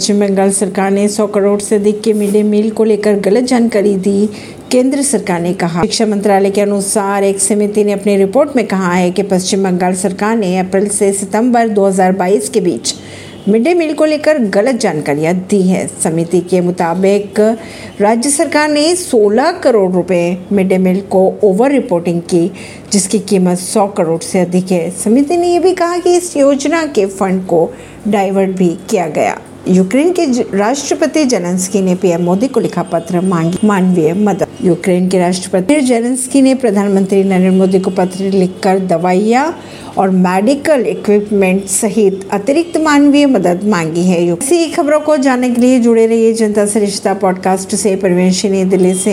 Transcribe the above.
पश्चिम बंगाल सरकार ने 100 करोड़ से अधिक के मिड डे मील को लेकर गलत जानकारी दी। केंद्र सरकार ने कहा। शिक्षा मंत्रालय के अनुसार एक समिति ने अपनी रिपोर्ट में कहा है कि पश्चिम बंगाल सरकार ने अप्रैल से सितंबर 2022 के बीच मिड डे मील को लेकर गलत जानकारियाँ दी है। समिति के मुताबिक राज्य सरकार ने 16 करोड़ रुपए मिड डे मील को ओवर रिपोर्टिंग की, जिसकी कीमत 100 करोड़ से अधिक है। समिति ने यह भी कहा कि इस योजना के फंड को डाइवर्ट भी किया गया। यूक्रेन के राष्ट्रपति जेलेंस्की ने पीएम मोदी को लिखा पत्र मांगी, मानवीय मदद। यूक्रेन के राष्ट्रपति जेलेंस्की ने प्रधानमंत्री नरेंद्र मोदी को पत्र लिखकर दवाइयाँ और मेडिकल इक्विपमेंट सहित अतिरिक्त मानवीय मदद मांगी है। इसी खबरों को जानने के लिए जुड़े रहिए जनता से रिश्ता पॉडकास्ट से। ने दिल्ली से।